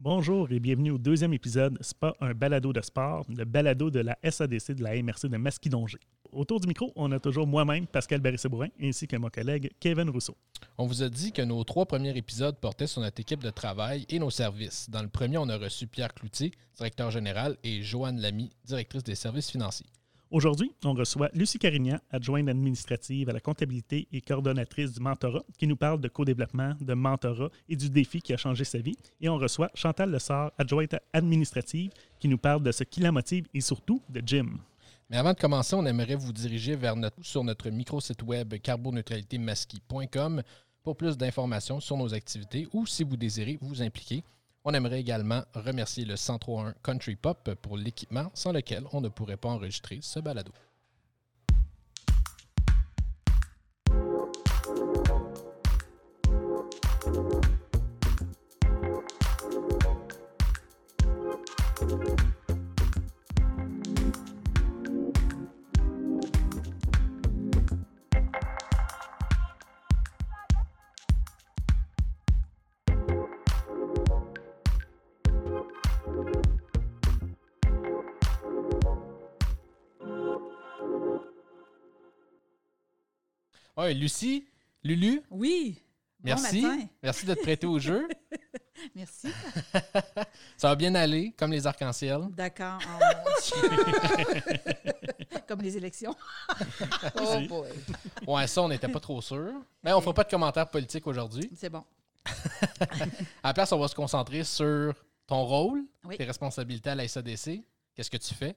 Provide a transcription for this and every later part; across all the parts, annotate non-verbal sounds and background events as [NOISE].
Bonjour et bienvenue au deuxième épisode pas un balado de sport, le balado de la SADC de la MRC de Masquidongé. Autour du micro, on a toujours moi-même, Pascal Barré-Sebourin, ainsi que mon collègue Kevin Rousseau. On vous a dit que nos trois premiers épisodes portaient sur notre équipe de travail et nos services. Dans le premier, on a reçu Pierre Cloutier, directeur général, et Joanne Lamy, directrice des services financiers. Aujourd'hui, on reçoit Lucie Carignan, adjointe administrative à la comptabilité et coordonnatrice du mentorat, qui nous parle de co-développement, de mentorat et du défi qui a changé sa vie. Et on reçoit Chantal Lessard, adjointe administrative, qui nous parle de ce qui la motive et surtout de Jim. Mais avant de commencer, on aimerait vous diriger sur notre micro-site web carboneutralitémasqui.com pour plus d'informations sur nos activités ou si vous désirez vous impliquer. On aimerait également remercier le 1031 Country Pop pour l'équipement sans lequel on ne pourrait pas enregistrer ce balado. Oui, Lucie, Lulu. Oui. Merci. Merci de te prêter au jeu. [LAUGHS] Merci. [LAUGHS] Ça va bien aller, comme les arcs-en-ciel. D'accord. [LAUGHS] comme les élections. oh boy. Ouais, ça, on n'était pas trop sûr. Mais on ne fera pas de commentaires politiques aujourd'hui. C'est bon. à la place, on va se concentrer sur ton rôle, tes responsabilités à la SADC. Qu'est-ce que tu fais?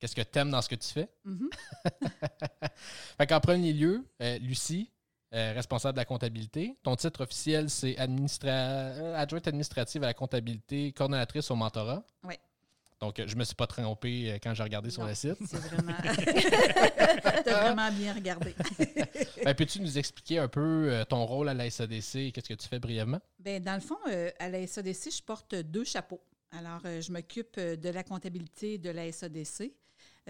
Qu'est-ce que tu aimes dans ce que tu fais? [LAUGHS] fait qu'en premier lieu, euh, Lucie, euh, responsable de la comptabilité. Ton titre officiel, c'est euh, adjointe administrative à la comptabilité, coordonnatrice au mentorat. Oui. Donc, je ne me suis pas trompé quand j'ai regardé sur le site. C'est [LAUGHS] vraiment. [LAUGHS] tu as vraiment bien regardé. ben, Peux-tu nous expliquer un peu ton rôle à la SADC et qu'est-ce que tu fais brièvement? Ben, dans le fond, à la SADC, je porte deux chapeaux. Alors, je m'occupe de la comptabilité de la SADC.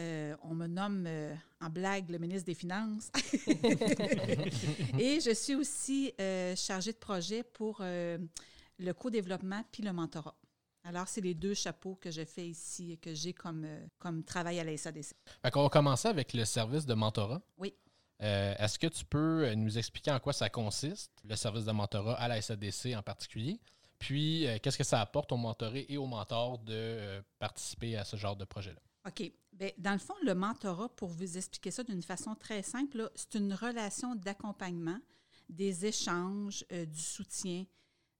Euh, on me nomme euh, en blague le ministre des Finances. [LAUGHS] et je suis aussi euh, chargée de projet pour le co-développement puis le mentorat. Alors, c'est les deux chapeaux que je fais ici et que j'ai comme, comme travail à la SADC. on va commencer avec le service de mentorat. Oui. Est-ce que tu peux nous expliquer en quoi ça consiste, le service de mentorat à la SADC en particulier? Puis, qu'est-ce que ça apporte aux mentorés et aux mentors de participer à ce genre de projet-là? OK. Bien, dans le fond, le mentorat, pour vous expliquer ça d'une façon très simple, c'est une relation d'accompagnement, des échanges, euh, du soutien,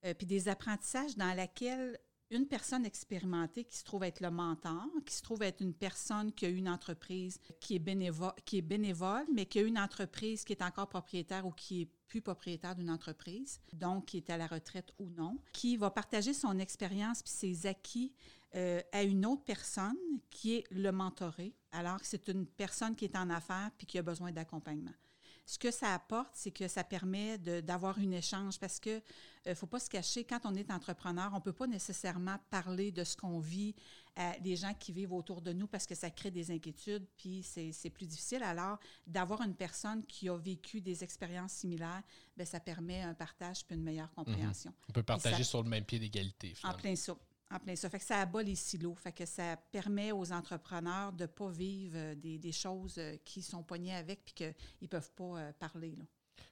euh, puis des apprentissages dans laquelle une personne expérimentée qui se trouve être le mentor, qui se trouve être une personne qui a une entreprise qui est, bénévole, mais qui a une entreprise qui est encore propriétaire ou qui est plus propriétaire d'une entreprise, donc qui est à la retraite ou non, qui va partager son expérience puis ses acquis euh, à une autre personne qui est le mentoré, alors que c'est une personne qui est en affaires puis qui a besoin d'accompagnement. Ce que ça apporte, c'est que ça permet d'avoir un échange parce que ne euh, faut pas se cacher, quand on est entrepreneur, on ne peut pas nécessairement parler de ce qu'on vit à des gens qui vivent autour de nous parce que ça crée des inquiétudes, puis c'est plus difficile. Alors, d'avoir une personne qui a vécu des expériences similaires, bien, ça permet un partage puis une meilleure compréhension. On peut partager sur le même pied d'égalité. En plein ça. En plein ça. Fait que ça abat les silos. Fait que ça permet aux entrepreneurs de ne pas vivre euh, des, choses euh, qui sont poignées avec puis qu'ils ne peuvent pas euh, parler. Là.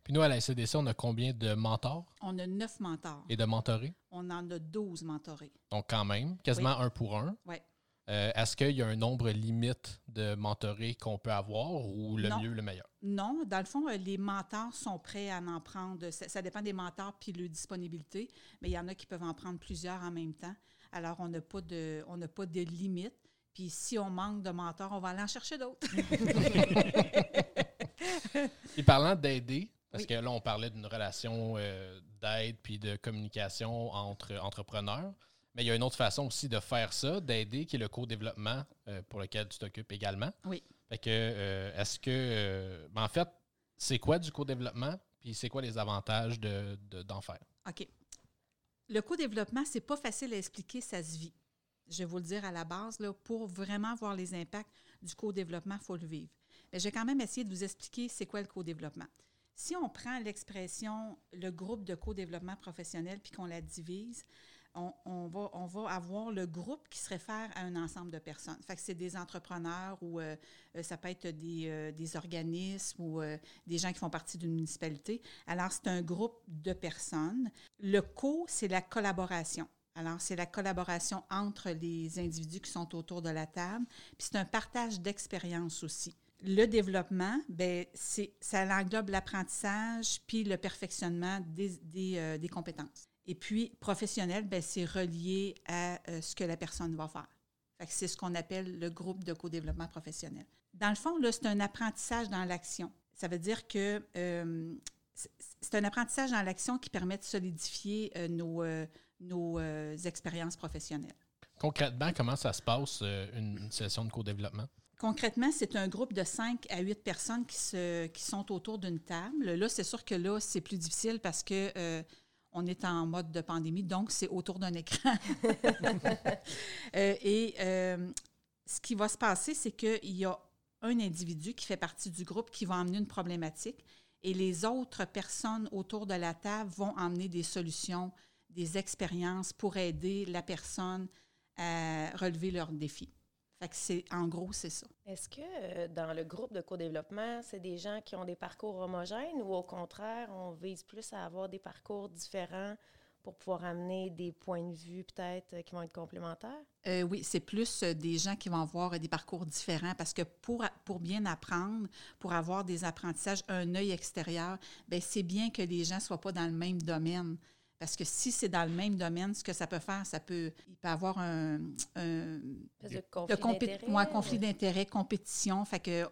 Puis nous, à la SCDC, on a combien de mentors? On a neuf mentors. Et de mentorés? On en a douze mentorés. Donc quand même, quasiment un pour un. Oui. Est-ce qu'il y a un nombre limite de mentorés qu'on peut avoir ou le mieux, le meilleur? Non. Dans le fond, les mentors sont prêts à en prendre. Ça, ça dépend des mentors puis de leur disponibilité, mais il y en a qui peuvent en prendre plusieurs en même temps. Alors, on n'a pas de, on n'a pas de limite. Puis si on manque de mentors, on va aller en chercher d'autres. [LAUGHS] Et parlant d'aider, parce que là, on parlait d'une relation euh, d'aide puis de communication entre entrepreneurs. Mais il y a une autre façon aussi de faire ça, d'aider, qui est le co-développement euh, pour lequel tu t'occupes également. Oui. Fait que, euh, est-ce que, ben, en fait, c'est quoi du co-développement? Puis c'est quoi les avantages d'en de, faire? OK. Le co-développement, c'est pas facile à expliquer, ça se vit. Je vais vous le dire à la base, pour vraiment voir les impacts du co-développement, il faut le vivre. Mais je vais quand même essayer de vous expliquer c'est quoi le co-développement. Si on prend l'expression le groupe de co-développement professionnel puis qu'on la divise, on, va, on va avoir le groupe qui se réfère à un ensemble de personnes. Fait que c'est des entrepreneurs ou euh, euh, ça peut être des, euh, des organismes ou des gens qui font partie d'une municipalité. Alors, c'est un groupe de personnes. Le co, c'est la collaboration. Alors, c'est la collaboration entre les individus qui sont autour de la table. Puis c'est un partage d'expérience aussi. Le développement, ben, ça englobe l'apprentissage puis le perfectionnement des, des, des compétences. Et puis, professionnel, ben, c'est relié à euh, ce que la personne va faire. c'est ce qu'on appelle le groupe de co-développement professionnel. Dans le fond, là, c'est un apprentissage dans l'action. Ça veut dire que euh, c'est un apprentissage dans l'action qui permet de solidifier euh, nos, nos expériences professionnelles. Concrètement, comment ça se passe, une session de co-développement? Concrètement, c'est un groupe de 5 à 8 personnes qui, se, qui sont autour d'une table. Là, c'est sûr que là, c'est plus difficile parce que on est en mode de pandémie, donc c'est autour d'un écran. [LAUGHS] Euh, et euh, ce qui va se passer, c'est qu'il y a un individu qui fait partie du groupe qui va emmener une problématique et les autres personnes autour de la table vont emmener des solutions, des expériences pour aider la personne à relever leurs défis. Fait que c'est, en gros, c'est ça. Est-ce que euh, dans le groupe de co-développement, c'est des gens qui ont des parcours homogènes ou au contraire, on vise plus à avoir des parcours différents pour pouvoir amener des points de vue peut-être euh, qui vont être complémentaires? Euh, oui, c'est plus des gens qui vont avoir des parcours différents parce que pour, pour bien apprendre, pour avoir des apprentissages, un œil extérieur, ben c'est bien que les gens ne soient pas dans le même domaine. Parce que si c'est dans le même domaine, ce que ça peut faire, ça peut, il peut avoir un, un conflit d'intérêt, compétition. Fait que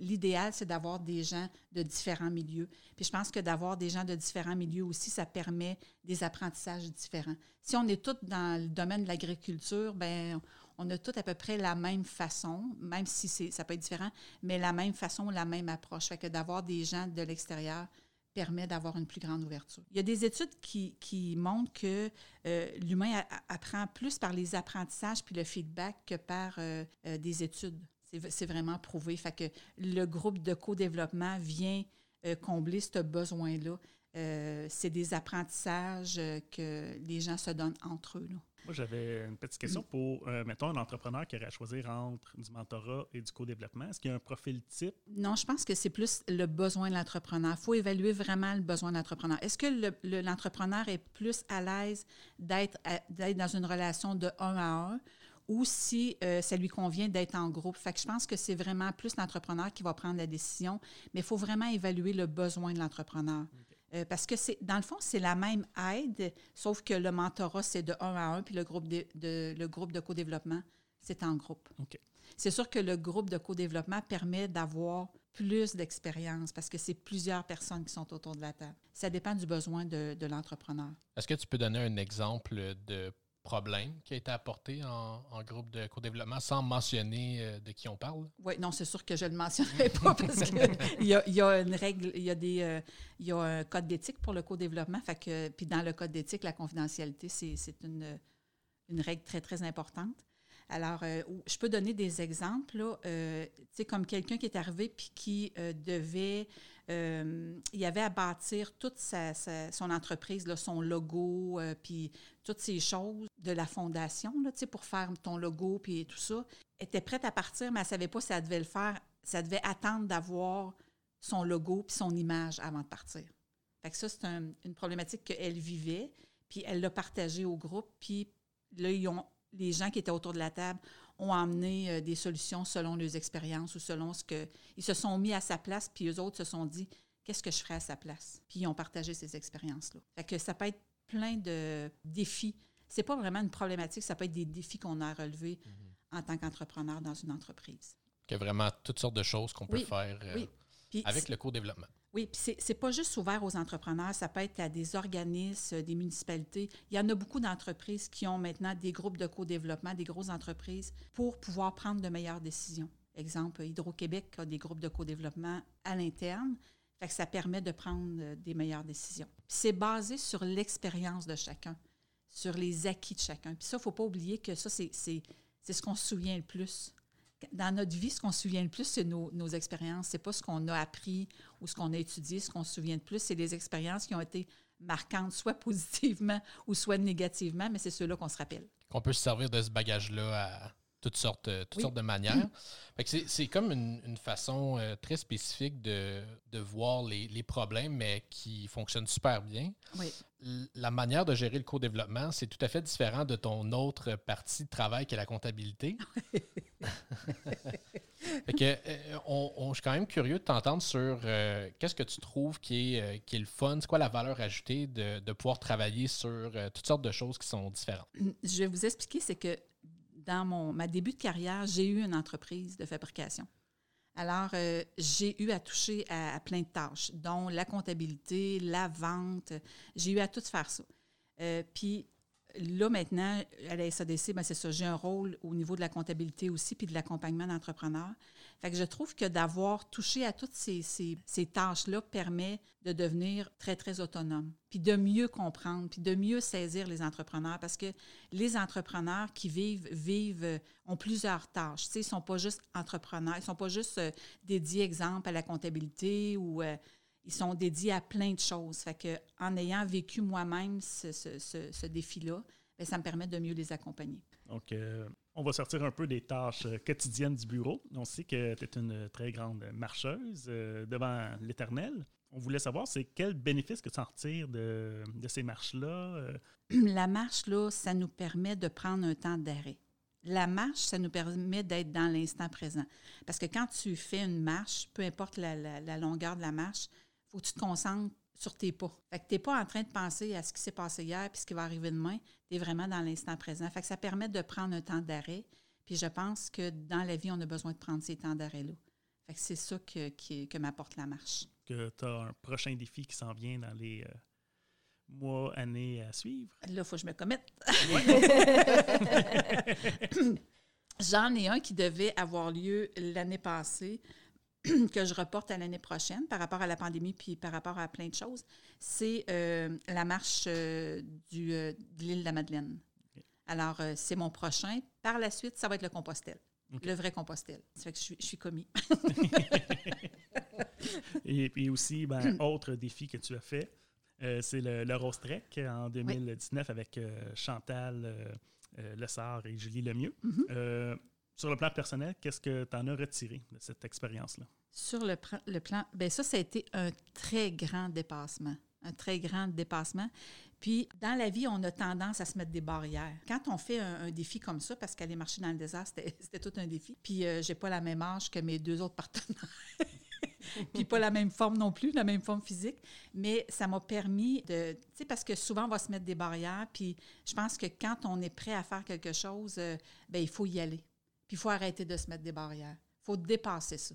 l'idéal, c'est d'avoir des gens de différents milieux. Puis je pense que d'avoir des gens de différents milieux aussi, ça permet des apprentissages différents. Si on est tous dans le domaine de l'agriculture, ben on a tous à peu près la même façon, même si ça peut être différent, mais la même façon, la même approche. Fait que d'avoir des gens de l'extérieur, permet d'avoir une plus grande ouverture. Il y a des études qui, qui montrent que euh, l'humain apprend plus par les apprentissages puis le feedback que par euh, euh, des études. C'est vraiment prouvé. Le groupe de co-développement vient combler ce besoin-là. C'est des apprentissages que les gens se donnent entre eux. Là. Moi, j'avais une petite question pour, euh, mettons, un entrepreneur qui aurait à choisir entre du mentorat et du co-développement. Est-ce qu'il y a un profil type? Non, je pense que c'est plus le besoin de l'entrepreneur. Il faut évaluer vraiment le besoin de l'entrepreneur. Est-ce que l'entrepreneur est plus à l'aise d'être dans une relation de un à un ou si euh, ça lui convient d'être en groupe? Fait que je pense que c'est vraiment plus l'entrepreneur qui va prendre la décision, mais il faut vraiment évaluer le besoin de l'entrepreneur. Euh, parce que c'est dans le fond, c'est la même aide, sauf que le mentorat, c'est de un à un, puis le groupe de, le groupe de co-développement, c'est en groupe. C'est sûr que le groupe de co-développement permet d'avoir plus d'expérience parce que c'est plusieurs personnes qui sont autour de la table. Ça dépend du besoin de, de l'entrepreneur. Est-ce que tu peux donner un exemple de problème qui a été apporté en, groupe de co-développement sans mentionner euh, de qui on parle? Oui, non, c'est sûr que je ne le mentionnerai pas [LAUGHS] parce qu'il y a, y a une règle, il y a, des, euh, y a un code d'éthique pour le co-développement. Puis dans le code d'éthique, la confidentialité, c'est une, une règle très, très importante. Alors, euh, je peux donner des exemples. Euh, tu sais, comme quelqu'un qui est arrivé puis qui euh, il avait à bâtir toute son entreprise, son logo, puis toutes ces choses de la fondation, là, pour faire ton logo puis tout ça. était prête à partir, mais elle ne savait pas si elle devait le faire. Ça devait attendre d'avoir son logo puis son image avant de partir. Fait que ça, c'est une problématique qu'elle vivait, puis elle l'a partagée au groupe, puis là, ils ont les gens qui étaient autour de la table ont amené euh, des solutions selon leurs expériences ou selon ce que. Ils se sont mis à sa place, puis eux autres se sont dit qu'est-ce que je ferais à sa place? Puis ils ont partagé ces expériences-là. Fait que ça peut être plein de défis. C'est pas vraiment une problématique, ça peut être des défis qu'on a à relever mm-hmm. en tant qu'entrepreneur dans une entreprise. Il y a vraiment toutes sortes de choses qu'on peut faire euh, avec le co-développement. Oui, puis c'est, pas juste ouvert aux entrepreneurs, ça peut être à des organismes, des municipalités. Il y en a beaucoup d'entreprises qui ont maintenant des groupes de co-développement, des grosses entreprises, pour pouvoir prendre de meilleures décisions. Exemple, Hydro-Québec a des groupes de co-développement à l'interne, fait que ça permet de prendre euh, des meilleures décisions. c'est basé sur l'expérience de chacun, sur les acquis de chacun. Puis ça, il ne faut pas oublier que ça, c'est ce qu'on se souvient le plus dans notre vie, ce qu'on se souvient le plus, c'est nos, nos expériences. C'est pas ce qu'on a appris ou ce qu'on a étudié. Ce qu'on se souvient le plus, c'est les expériences qui ont été marquantes, soit [LAUGHS] positivement ou soit négativement, mais c'est ceux-là qu'on se rappelle. Qu'on peut se servir de ce bagage-là toutes sortes, euh, toutes sortes de manières. c'est comme une, façon euh, très spécifique de, de voir les, les, problèmes, mais qui fonctionne super bien. Oui. La manière de gérer le co-développement, c'est tout à fait différent de ton autre partie de travail qui est la comptabilité. [LAUGHS] fait que, euh, on, je suis quand même curieux de t'entendre sur qu'est-ce que tu trouves qui est, qui est le fun, c'est quoi la valeur ajoutée de, de pouvoir travailler sur toutes sortes de choses qui sont différentes? Je vais vous expliquer, c'est que dans mon ma début de carrière, j'ai eu une entreprise de fabrication. Alors, euh, j'ai eu à toucher à, plein de tâches, dont la comptabilité, la vente. J'ai eu à tout faire ça. Euh, puis là, maintenant, à la SADC, ben, c'est ça, j'ai un rôle au niveau de la comptabilité aussi, puis de l'accompagnement d'entrepreneurs. Fait que je trouve que d'avoir touché à toutes ces, ces, tâches-là permet de devenir très, très autonome, puis de mieux comprendre, puis de mieux saisir les entrepreneurs, parce que les entrepreneurs qui vivent, vivent, euh, ont plusieurs tâches. Ils ne sont pas juste entrepreneurs, ils ne sont pas juste euh, dédiés, exemple, à la comptabilité ou... Euh, ils sont dédiés à plein de choses. Fait que, en ayant vécu moi-même ce, ce, ce, défi-là, ben, ça me permet de mieux les accompagner. Donc, euh, on va sortir un peu des tâches euh, quotidiennes du bureau. On sait que tu es une très grande marcheuse euh, devant l'éternel. On voulait savoir, c'est quel bénéfice que tu en retires de, de ces marches-là? La marche, là, ça nous permet de prendre un temps d'arrêt. La marche, ça nous permet d'être dans l'instant présent. Parce que quand tu fais une marche, peu importe la, la longueur de la marche, faut que tu te concentres sur tes pas. Fait que tu n'es pas en train de penser à ce qui s'est passé hier puis ce qui va arriver demain. Tu es vraiment dans l'instant présent. Fait que ça permet de prendre un temps d'arrêt. Puis je pense que dans la vie, on a besoin de prendre ces temps d'arrêt-là. Fait que c'est ça que, que m'apporte la marche. Que tu as un prochain défi qui s'en vient dans les euh, mois, années à suivre? Là, il faut que je me commette. [LAUGHS] [LAUGHS] J'en ai un qui devait avoir lieu l'année passée. [CLEARS THROAT] que je reporte à l'année prochaine par rapport à la pandémie puis par rapport à plein de choses, c'est euh, la marche euh, du, euh, de l'île de la Madeleine. Alors, c'est mon prochain. Par la suite, ça va être le Compostelle. Le vrai Compostelle. Ça fait que je suis, commis. [LAUGHS] Et puis aussi, ben, [CLEARS THROAT] autre défi que tu as fait, c'est le, le Rose Trek en 2019 avec Chantal Lessard et Julie Lemieux. Mm sur le plan personnel, qu'est-ce que tu en as retiré de cette expérience-là? Sur le, plan, bien ça, ça a été un très grand dépassement. Un très grand dépassement. Puis, dans la vie, on a tendance à se mettre des barrières. Quand on fait un, défi comme ça, parce qu'aller marcher dans le désert, [LAUGHS] c'était tout un défi. Puis, euh, j'ai pas la même âge que mes deux autres partenaires. [LAUGHS] puis pas la même forme non plus, la même forme physique. Mais ça m'a permis de... Tu sais, parce que souvent, on va se mettre des barrières. Puis je pense que quand on est prêt à faire quelque chose, euh, bien, il faut y aller. Puis il faut arrêter de se mettre des barrières. Il faut dépasser ça.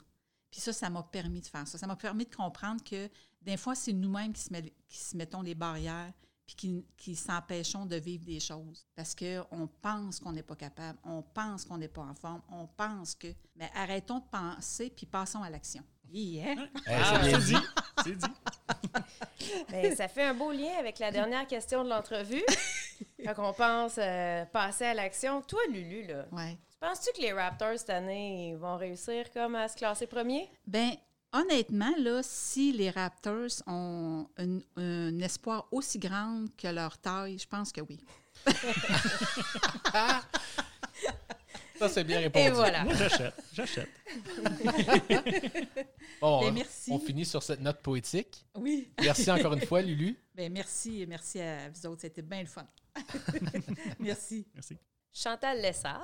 Puis ça, ça m'a permis de faire ça. Ça m'a permis de comprendre que des fois, c'est nous-mêmes qui, se mettons les barrières puis qui, qui s'empêchons de vivre des choses. Parce qu'on pense qu'on n'est pas capable, on pense qu'on n'est pas en forme, on pense que... Mais arrêtons de penser puis passons à l'action. Yeah. Ah, [LAUGHS] c'est dit. C'est [LAUGHS] dit. Ben, ça fait un beau lien avec la dernière question de l'entrevue. [LAUGHS] Quand on pense euh, passer à l'action. Toi, Lulu, là, ouais. Penses-tu que les Raptors cette année vont réussir comme à se classer premier? Bien, honnêtement, là, si les Raptors ont un, espoir aussi grand que leur taille, je pense que oui. Ça, c'est bien répondu. Et voilà. Moi, j'achète. J'achète. [LAUGHS] bon, ben, merci. On finit sur cette note poétique. Oui. Merci encore une fois, Lulu. Bien, merci. Merci à vous autres. C'était bien le fun. [LAUGHS] merci. Merci. Chantal Lessard.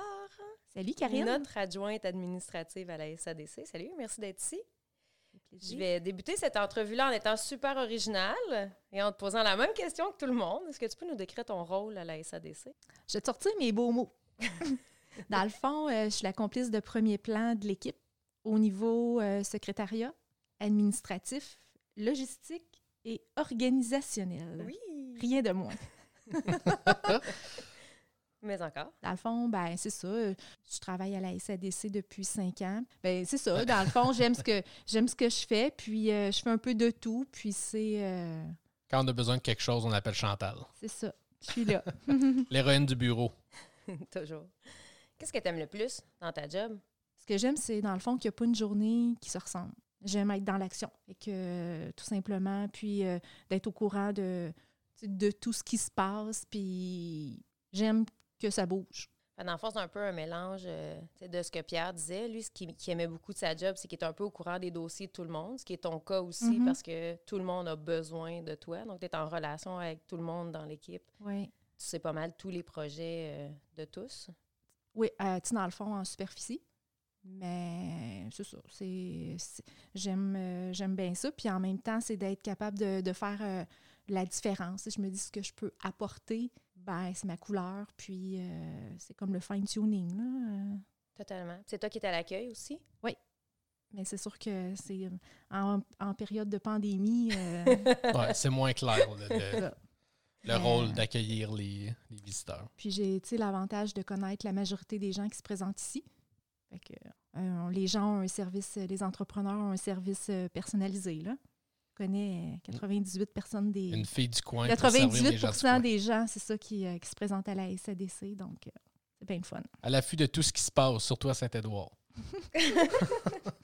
Salut, Karine. Notre adjointe administrative à la SADC. Salut, merci d'être ici. Je vais débuter cette entrevue-là en étant super originale et en te posant la même question que tout le monde. Est-ce que tu peux nous décrire ton rôle à la SADC? Je vais te sortir mes beaux mots. [LAUGHS] Dans le fond, euh, je suis la complice de premier plan de l'équipe au niveau euh, secrétariat, administratif, logistique et organisationnel. Oui. Rien de moins. [LAUGHS] Mais encore. Dans le fond, ben c'est ça. Je travaille à la SADC depuis cinq ans. Ben c'est ça. Dans le fond, j'aime ce que j'aime ce que je fais, puis euh, je fais un peu de tout, puis c'est. Euh, Quand on a besoin de quelque chose, on appelle Chantal. C'est ça. Je suis là. [LAUGHS] L'héroïne du bureau. [LAUGHS] Toujours. Qu'est-ce que tu aimes le plus dans ta job? Ce que j'aime, c'est dans le fond qu'il n'y a pas une journée qui se ressemble. J'aime être dans l'action et que tout simplement, puis euh, d'être au courant de de tout ce qui se passe. Puis j'aime que ça bouge. Dans le fond, c'est un peu un mélange euh, de ce que Pierre disait. Lui, ce qu'il qui aimait beaucoup de sa job, c'est qu'il est un peu au courant des dossiers de tout le monde, ce qui est ton cas aussi Mhm. parce que tout le monde a besoin de toi. Donc, tu es en relation avec tout le monde dans l'équipe. Oui. Tu sais pas mal tous les projets euh, de tous. Oui, euh, tu dans le fond, en superficie. Mais c'est ça. c'est- c'est- J'aime euh, j'aime bien ça. Puis en même temps, c'est d'être capable de, de faire la différence. Je me dis ce que je peux apporter, ben, c'est ma couleur. Puis euh, c'est comme le fine-tuning. là. Euh, Totalement. C'est toi qui es à l'accueil aussi? Mais c'est sûr que c'est en, en période de pandémie. euh, [LAUGHS] Ouais, c'est moins clair le, rôle d'accueillir les, les visiteurs. Puis j'ai l'avantage de connaître la majorité des gens qui se présentent ici. Fait que, euh, les gens ont un service, les entrepreneurs ont un service euh, personnalisé. Là. Je connais euh, 98 personnes des. Une fille du coin. pour servir les 98 gens du coin. des gens, c'est ça, qui, euh, qui se présentent à la SADC. Donc, euh, c'est bien le fun. À l'affût de tout ce qui se passe, surtout à Saint-Édouard. [LAUGHS] [LAUGHS]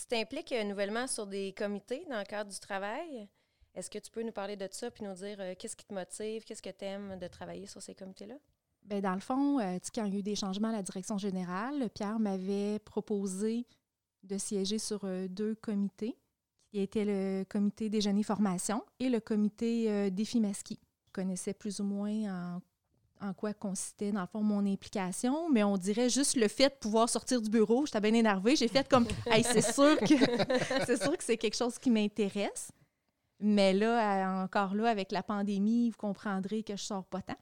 Tu t'impliques euh, nouvellement sur des comités dans le cadre du travail. Est-ce que tu peux nous parler de ça puis nous dire euh, qu'est-ce qui te motive, qu'est-ce que tu aimes de travailler sur ces comités-là? Ben, dans le fond, euh, tu sais, quand il y a eu des changements à la direction générale, Pierre m'avait proposé de siéger sur euh, deux comités, qui étaient le comité déjeuner formation et le comité euh, défi masqué. Je connaissais plus ou moins en, en quoi consistait, dans le fond, mon implication, mais on dirait juste le fait de pouvoir sortir du bureau. J'étais bien énervée. J'ai fait comme, [LAUGHS] hey, c'est sûr que [LAUGHS] c'est sûr que c'est quelque chose qui m'intéresse. Mais là, euh, encore là, avec la pandémie, vous comprendrez que je sors pas tant.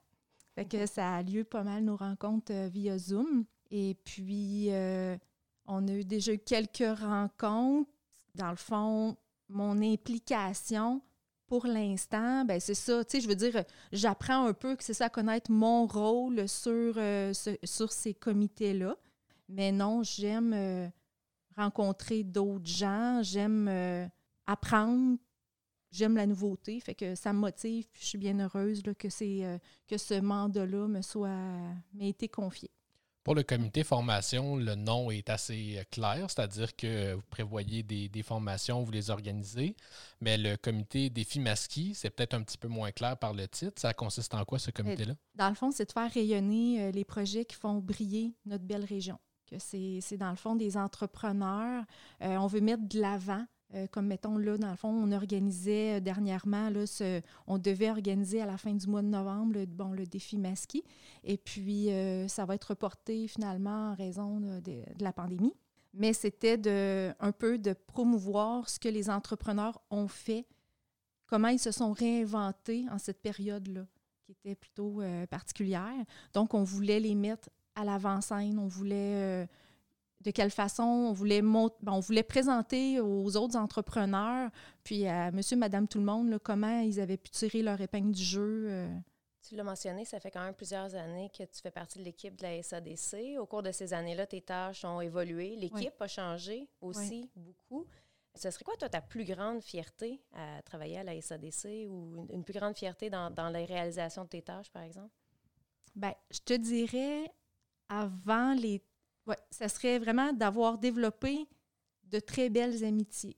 Fait que ça a lieu pas mal nos rencontres euh, via Zoom. Et puis, euh, on a eu déjà eu quelques rencontres. Dans le fond, mon implication pour l'instant, ben c'est ça. Je veux dire, j'apprends un peu que c'est ça, connaître mon rôle sur, euh, sur ces comités-là. Mais non, j'aime euh, rencontrer d'autres gens, j'aime euh, apprendre, j'aime la nouveauté. Fait que ça me motive, je suis bien heureuse que, ce mandat-là m'ait été confié. Pour le comité formation, le nom est assez euh, clair, c'est-à-dire que vous prévoyez des, des formations, vous les organisez, mais le comité défi masquis, c'est peut-être un petit peu moins clair par le titre. Ça consiste en quoi ce comité-là? Dans le fond, c'est de faire rayonner euh, les projets qui font briller notre belle région. Que c'est, c'est dans le fond des entrepreneurs. Euh, on veut mettre de l'avant. Euh, comme mettons là, dans le fond, on organisait euh, dernièrement, là, on devait organiser à la fin du mois de novembre le, bon, le défi masqué. Et puis, euh, ça va être reporté finalement en raison de, la pandémie. Mais c'était un peu de promouvoir ce que les entrepreneurs ont fait, comment ils se sont réinventés en cette période-là qui était plutôt particulière. Donc, on voulait les mettre à l'avant-scène. On voulait, de quelle façon, on voulait, mont- ben, on voulait présenter aux autres entrepreneurs, puis à monsieur, madame, tout le monde, là, comment ils avaient pu tirer leur épingle du jeu. euh. Tu l'as mentionné, ça fait quand même plusieurs années que tu fais partie de l'équipe de la SADC. Au cours de ces années-là, tes tâches ont évolué. L'équipe a changé aussi beaucoup. Ce serait quoi, toi, ta plus grande fierté à travailler à la SADC ou une, plus grande fierté dans, dans la réalisation de tes tâches, par exemple? Ben, je te dirais, avant les... Ouais, ça serait vraiment d'avoir développé de très belles amitiés.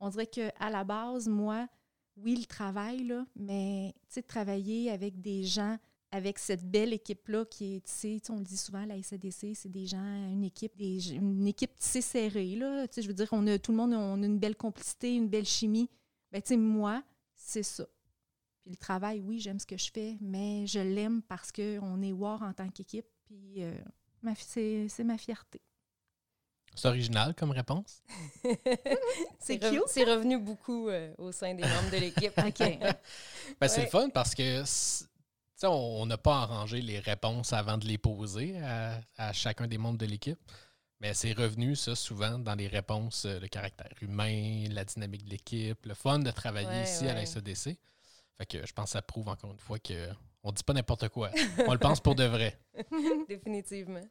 On dirait qu'à la base, moi, oui, le travail, là, mais travailler avec des gens, avec cette belle équipe-là qui est, tu sais, on le dit souvent, la SADC, c'est des gens, une équipe, une équipe tissée serrée, je veux dire, a, tout le monde, on a une belle complicité, une belle chimie. Ben, tu moi, c'est ça. Puis le travail, oui, j'aime ce que je fais, mais je l'aime parce qu'on est war en tant qu'équipe. Euh, c'est c'est ma fierté. C'est original comme réponse. [LAUGHS] C'est cute, C'est revenu beaucoup euh, au sein des membres de l'équipe. [LAUGHS] OK. [LAUGHS] Ben, C'est le fun parce que c'est- tu sais, on n'a pas arrangé les réponses avant de les poser à, à chacun des membres de l'équipe. Mais c'est revenu, ça, souvent, dans les réponses, euh, le caractère humain, la dynamique de l'équipe, le fun de travailler Ouais, ici à la ouais. SEDC. Fait que je pense que ça prouve encore une fois que on dit pas n'importe quoi. on le pense pour de vrai. [LAUGHS] Définitivement.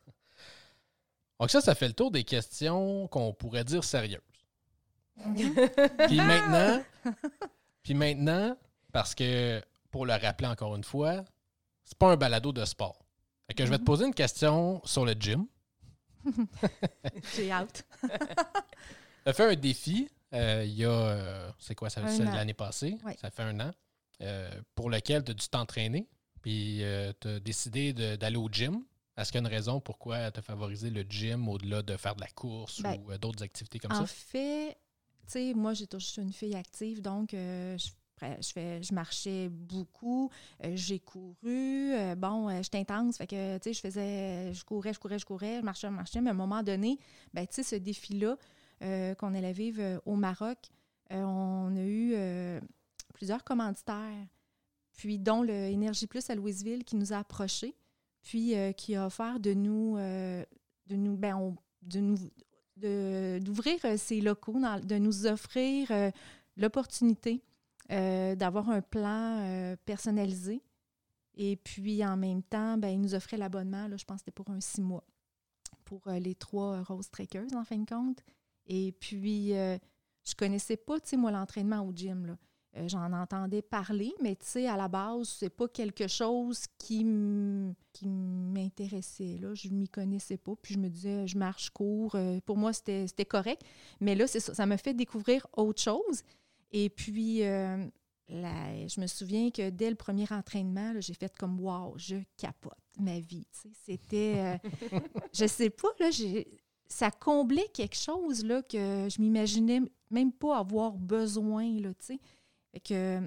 Donc ça, ça fait le tour des questions qu'on pourrait dire sérieuses. Puis maintenant, puis maintenant, parce que pour le rappeler encore une fois, c'est pas un balado de sport. Fait que je vais te poser une question sur le gym. [LAUGHS] J'ai hâte. [LAUGHS] Tu as fait un défi euh, il y a, euh, c'est quoi, ça l'année passée, Ouais. ça fait un an. euh, pour lequel tu as dû t'entraîner, puis tu as décidé d'aller au gym. Est-ce qu'il y a une raison pourquoi tu as favorisé le gym au-delà de faire de la course Ben, ou d'autres activités comme en ça? fait, tu sais, moi, j'ai toujours une fille active, donc euh, je, je, fais, je marchais beaucoup, euh, j'ai couru, euh, bon, euh, j'étais intense, fait que, tu sais, je faisais, je courais, je courais, je courais, je marchais, je marchais, mais à un moment donné, ben, tu sais, ce défi-là euh, qu'on allait vivre euh, au Maroc, euh, on a eu euh, plusieurs commanditaires, puis dont le Énergie Plus à Louisville qui nous a approchés, puis euh, qui a offert de nous, euh, de nous, ben, on- de nous, d'ouvrir euh, ces locaux, de nous offrir euh, l'opportunité euh, d'avoir un plan euh, personnalisé. Et puis, en même temps, ben, ils nous offraient l'abonnement, je pense que c'était pour un six mois, pour euh, les trois euh, Rose Trekkers, en fin de compte. Et puis, euh, je connaissais pas, tu sais, moi, l'entraînement au gym, là. Euh, J'en entendais parler, mais tu sais, à la base, c'est pas quelque chose qui m'intéressait. Là. Je m'y connaissais pas. Puis je me disais, je marche, je cours. Euh, pour moi, c'était correct. Mais là, c'est ça. Ça m'a fait découvrir autre chose. Et puis, euh, la- je me souviens que dès le premier entraînement, là, j'ai fait comme Wow, je capote ma vie. Tu sais, C'était. [LAUGHS] je sais pas, là, j'ai- ça comblait quelque chose là, que je m'imaginais même pas avoir besoin. Là. Fait que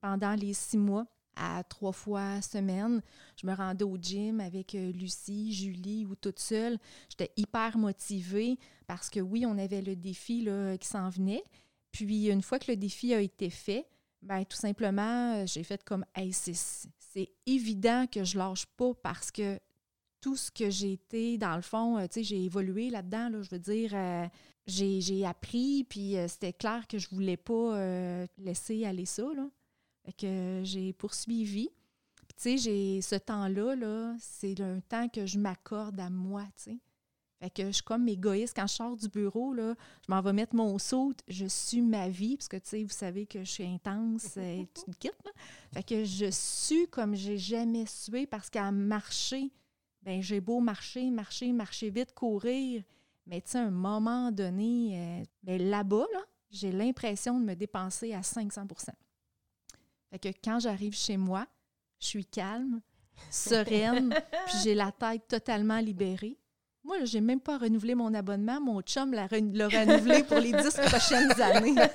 pendant les six mois, à trois fois semaine, je me rendais au gym avec euh, Lucie, Julie ou toute seule. J'étais hyper motivée parce que oui, on avait le défi là, qui s'en venait. Puis une fois que le défi a été fait, ben tout simplement, j'ai fait comme hey, c'est, évident que je lâche pas parce que tout ce que j'ai été, dans le fond, euh, tu j'ai évolué là-dedans, là, je veux dire, euh, j'ai, appris, puis euh, c'était clair que je voulais pas euh, laisser aller ça, là. Que j'ai poursuivi. Tu sais, j'ai ce temps-là, là, c'est un temps que je m'accorde à moi, tu. Fait que je suis comme égoïste. Quand je sors du bureau, là, je m'en vais mettre mon saut, je suis ma vie, parce que, tu sais, vous savez que je suis intense, et tu me quittes. Fait que je sue comme j'ai jamais sué, parce qu'à marcher, ben j'ai beau marcher, marcher, marcher vite, courir, mais tu sais, à un moment donné, euh, ben là-bas, là, j'ai l'impression de me dépenser à 500% Fait que quand j'arrive chez moi, je suis calme, [LAUGHS] sereine, puis j'ai la tête totalement libérée. Moi, là, j'ai même pas renouvelé mon abonnement. Mon chum l'a ren- l'a renouvelé pour les dix prochaines années. [LAUGHS]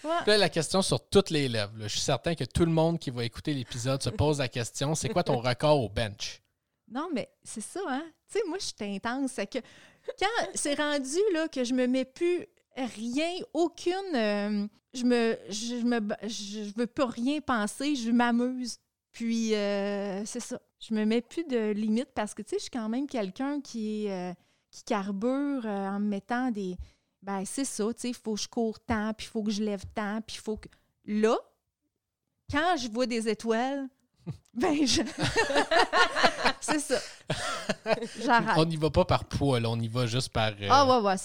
Puis là, la question sur toutes les lèvres. là. Je suis certain que tout le monde qui va écouter l'épisode se pose la question c'est quoi ton record au bench? Non, mais c'est ça, hein? Tu sais, moi, je suis intense. Que quand c'est rendu là, que je me mets plus rien, aucune. euh, je me. Je, me je, veux pas rien penser, je m'amuse. Puis, euh, c'est ça. Je me mets plus de limites parce que, tu sais, je suis quand même quelqu'un qui euh, qui carbure en me mettant des. Ben, c'est ça, tu sais, il faut que je cours tant, puis il faut que je lève tant, puis il faut que. Là, quand je vois des étoiles, [LAUGHS] ben, je. [LAUGHS] c'est ça. J'arrête. On n'y va pas par poids, là, on y va juste par, euh, Ah, ouais, ouais,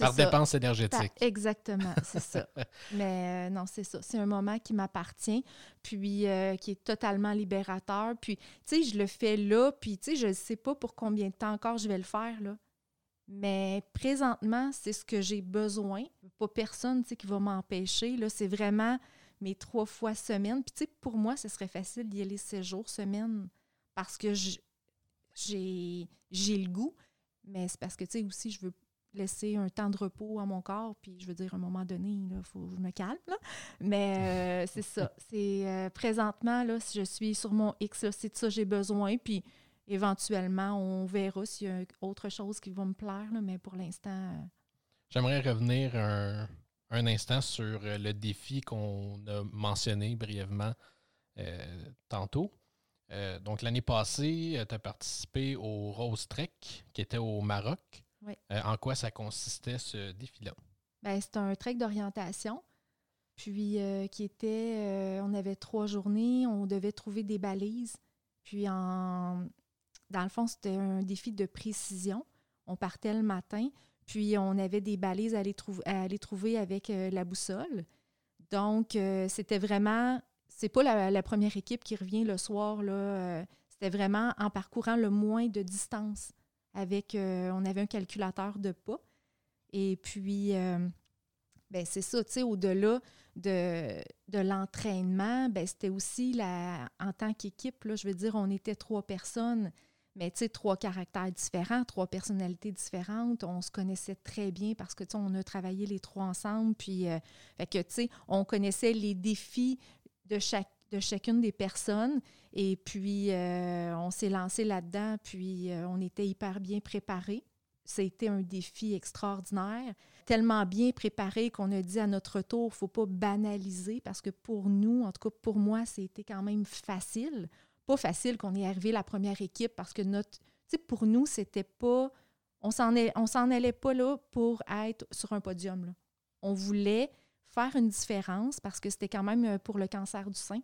par. Exactement, c'est ça. [LAUGHS] Mais euh, non, c'est ça. C'est un moment qui m'appartient, puis euh, qui est totalement libérateur. Puis, tu sais, je le fais là, puis, tu sais, je ne sais pas pour combien de temps encore je vais le faire, là. Mais présentement, c'est ce que j'ai besoin. Pas personne, tu sais, qui va m'empêcher. Là, c'est vraiment mes trois fois semaine. Puis, tu sais, pour moi, ce serait facile d'y aller sept jours semaine parce que j'ai j'ai le goût. Mais c'est parce que, tu sais, aussi, je veux laisser un temps de repos à mon corps. Puis, je veux dire, à un moment donné, il faut que je me calme. Là. Mais euh, c'est ça. [LAUGHS] C'est euh, présentement, là, si je suis sur mon X, c'est de ça que j'ai besoin. Puis, éventuellement, on verra s'il y a autre chose qui va me plaire. là, mais pour l'instant, euh, J'aimerais revenir un, un instant sur euh, le défi qu'on a mentionné brièvement euh, tantôt. Euh, donc, l'année passée, tu as participé au Rose Trek qui était au Maroc. Oui. Euh, en quoi ça consistait ce défi-là? Ben, c'est un trek d'orientation. Puis, qui était. on avait trois journées, on devait trouver des balises. Puis, en, dans le fond, c'était un défi de précision. On partait le matin, puis on avait des balises à aller, trouver avec euh, la boussole. Donc, euh, c'était vraiment. C'est pas la, première équipe qui revient le soir, là. euh, c'était vraiment en parcourant le moins de distance. Avec, on avait un calculateur de pas. Et puis, ben c'est ça, tu sais, au-delà de, de l'entraînement, ben c'était aussi la, en tant qu'équipe, je veux dire, on était trois personnes, mais tu sais, trois caractères différents, trois personnalités différentes. On se connaissait très bien parce que, on a travaillé les trois ensemble, puis, euh, que, tu sais, on connaissait les défis de chacune des personnes. Et puis, euh, on s'est lancé là-dedans, puis euh, on était hyper bien préparés. C'était un défi extraordinaire, tellement bien préparé qu'on a dit à notre tour, il ne faut pas banaliser parce que pour nous, en tout cas pour moi, c'était quand même facile. Pas facile qu'on ait arrivé la première équipe parce que notre, pour nous, c'était pas, on s'en allait pas là pour être sur un podium. On voulait faire une différence parce que c'était quand même euh, pour le cancer du sein.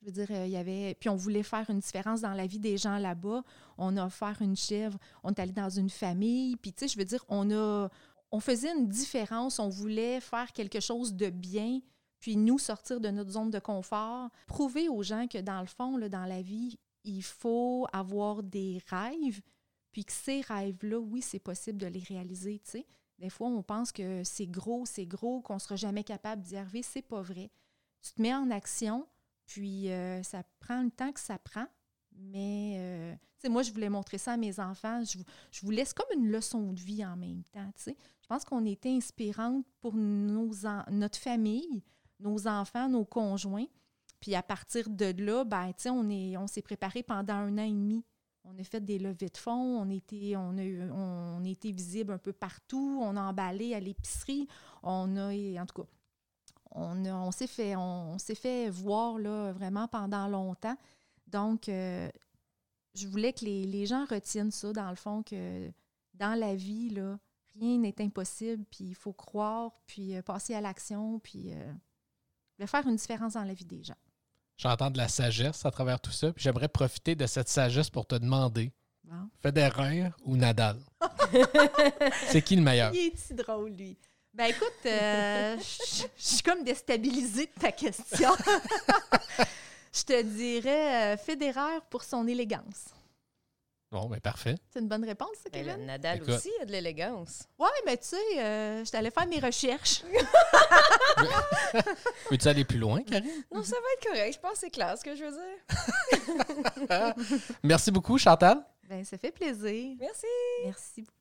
Je veux dire, euh, il y avait. Puis on voulait faire une différence dans la vie des gens là-bas. On a offert une chèvre, on est allé dans une famille. Puis, tu sais, je veux dire, on a. On faisait une différence, on voulait faire quelque chose de bien, puis nous sortir de notre zone de confort, prouver aux gens que dans le fond, là, dans la vie, il faut avoir des rêves, puis que ces rêves-là, oui, c'est possible de les réaliser, tu sais. Des fois, on pense que c'est gros, c'est gros, qu'on ne sera jamais capable d'y arriver. C'est pas vrai. Tu te mets en action, puis euh, ça prend le temps que ça prend. Mais, euh, tu sais, moi, je voulais montrer ça à mes enfants. Je, je vous laisse comme une leçon de vie en même temps, tu sais. Je pense qu'on était inspirante pour nos notre famille, nos enfants, nos conjoints. Puis à partir de là, ben, tu sais, on s'est on préparé pendant un an et demi on a fait des levées de fonds, on était, on a, on était visible un peu partout, on a emballé à l'épicerie, on a, en tout cas, on, on s'est fait, on, s'est fait voir là, vraiment pendant longtemps. Donc, euh, je voulais que les, gens retiennent ça, dans le fond, que dans la vie, là, rien n'est impossible, puis il faut croire, puis euh, passer à l'action, puis euh, faire une différence dans la vie des gens. J'entends de la sagesse à travers tout ça. J'aimerais profiter de cette sagesse pour te demander Federer ou Nadal? [LAUGHS] C'est qui le meilleur? Il est si drôle, lui. Ben écoute, euh, je suis comme déstabilisée de ta question. [LAUGHS] Je te dirais euh, Federer pour son élégance. Bon, ben parfait. C'est une bonne réponse, ça, Kevin? Nadal aussi a de l'élégance. Oui, mais tu sais, euh, je t'allais faire mes recherches. [LAUGHS] Peux-tu aller plus loin, Karine? Non, ça va être correct. Je pense que c'est clair ce que je veux dire. [LAUGHS] Merci beaucoup, Chantal. Ben, ça fait plaisir. Merci. Merci beaucoup.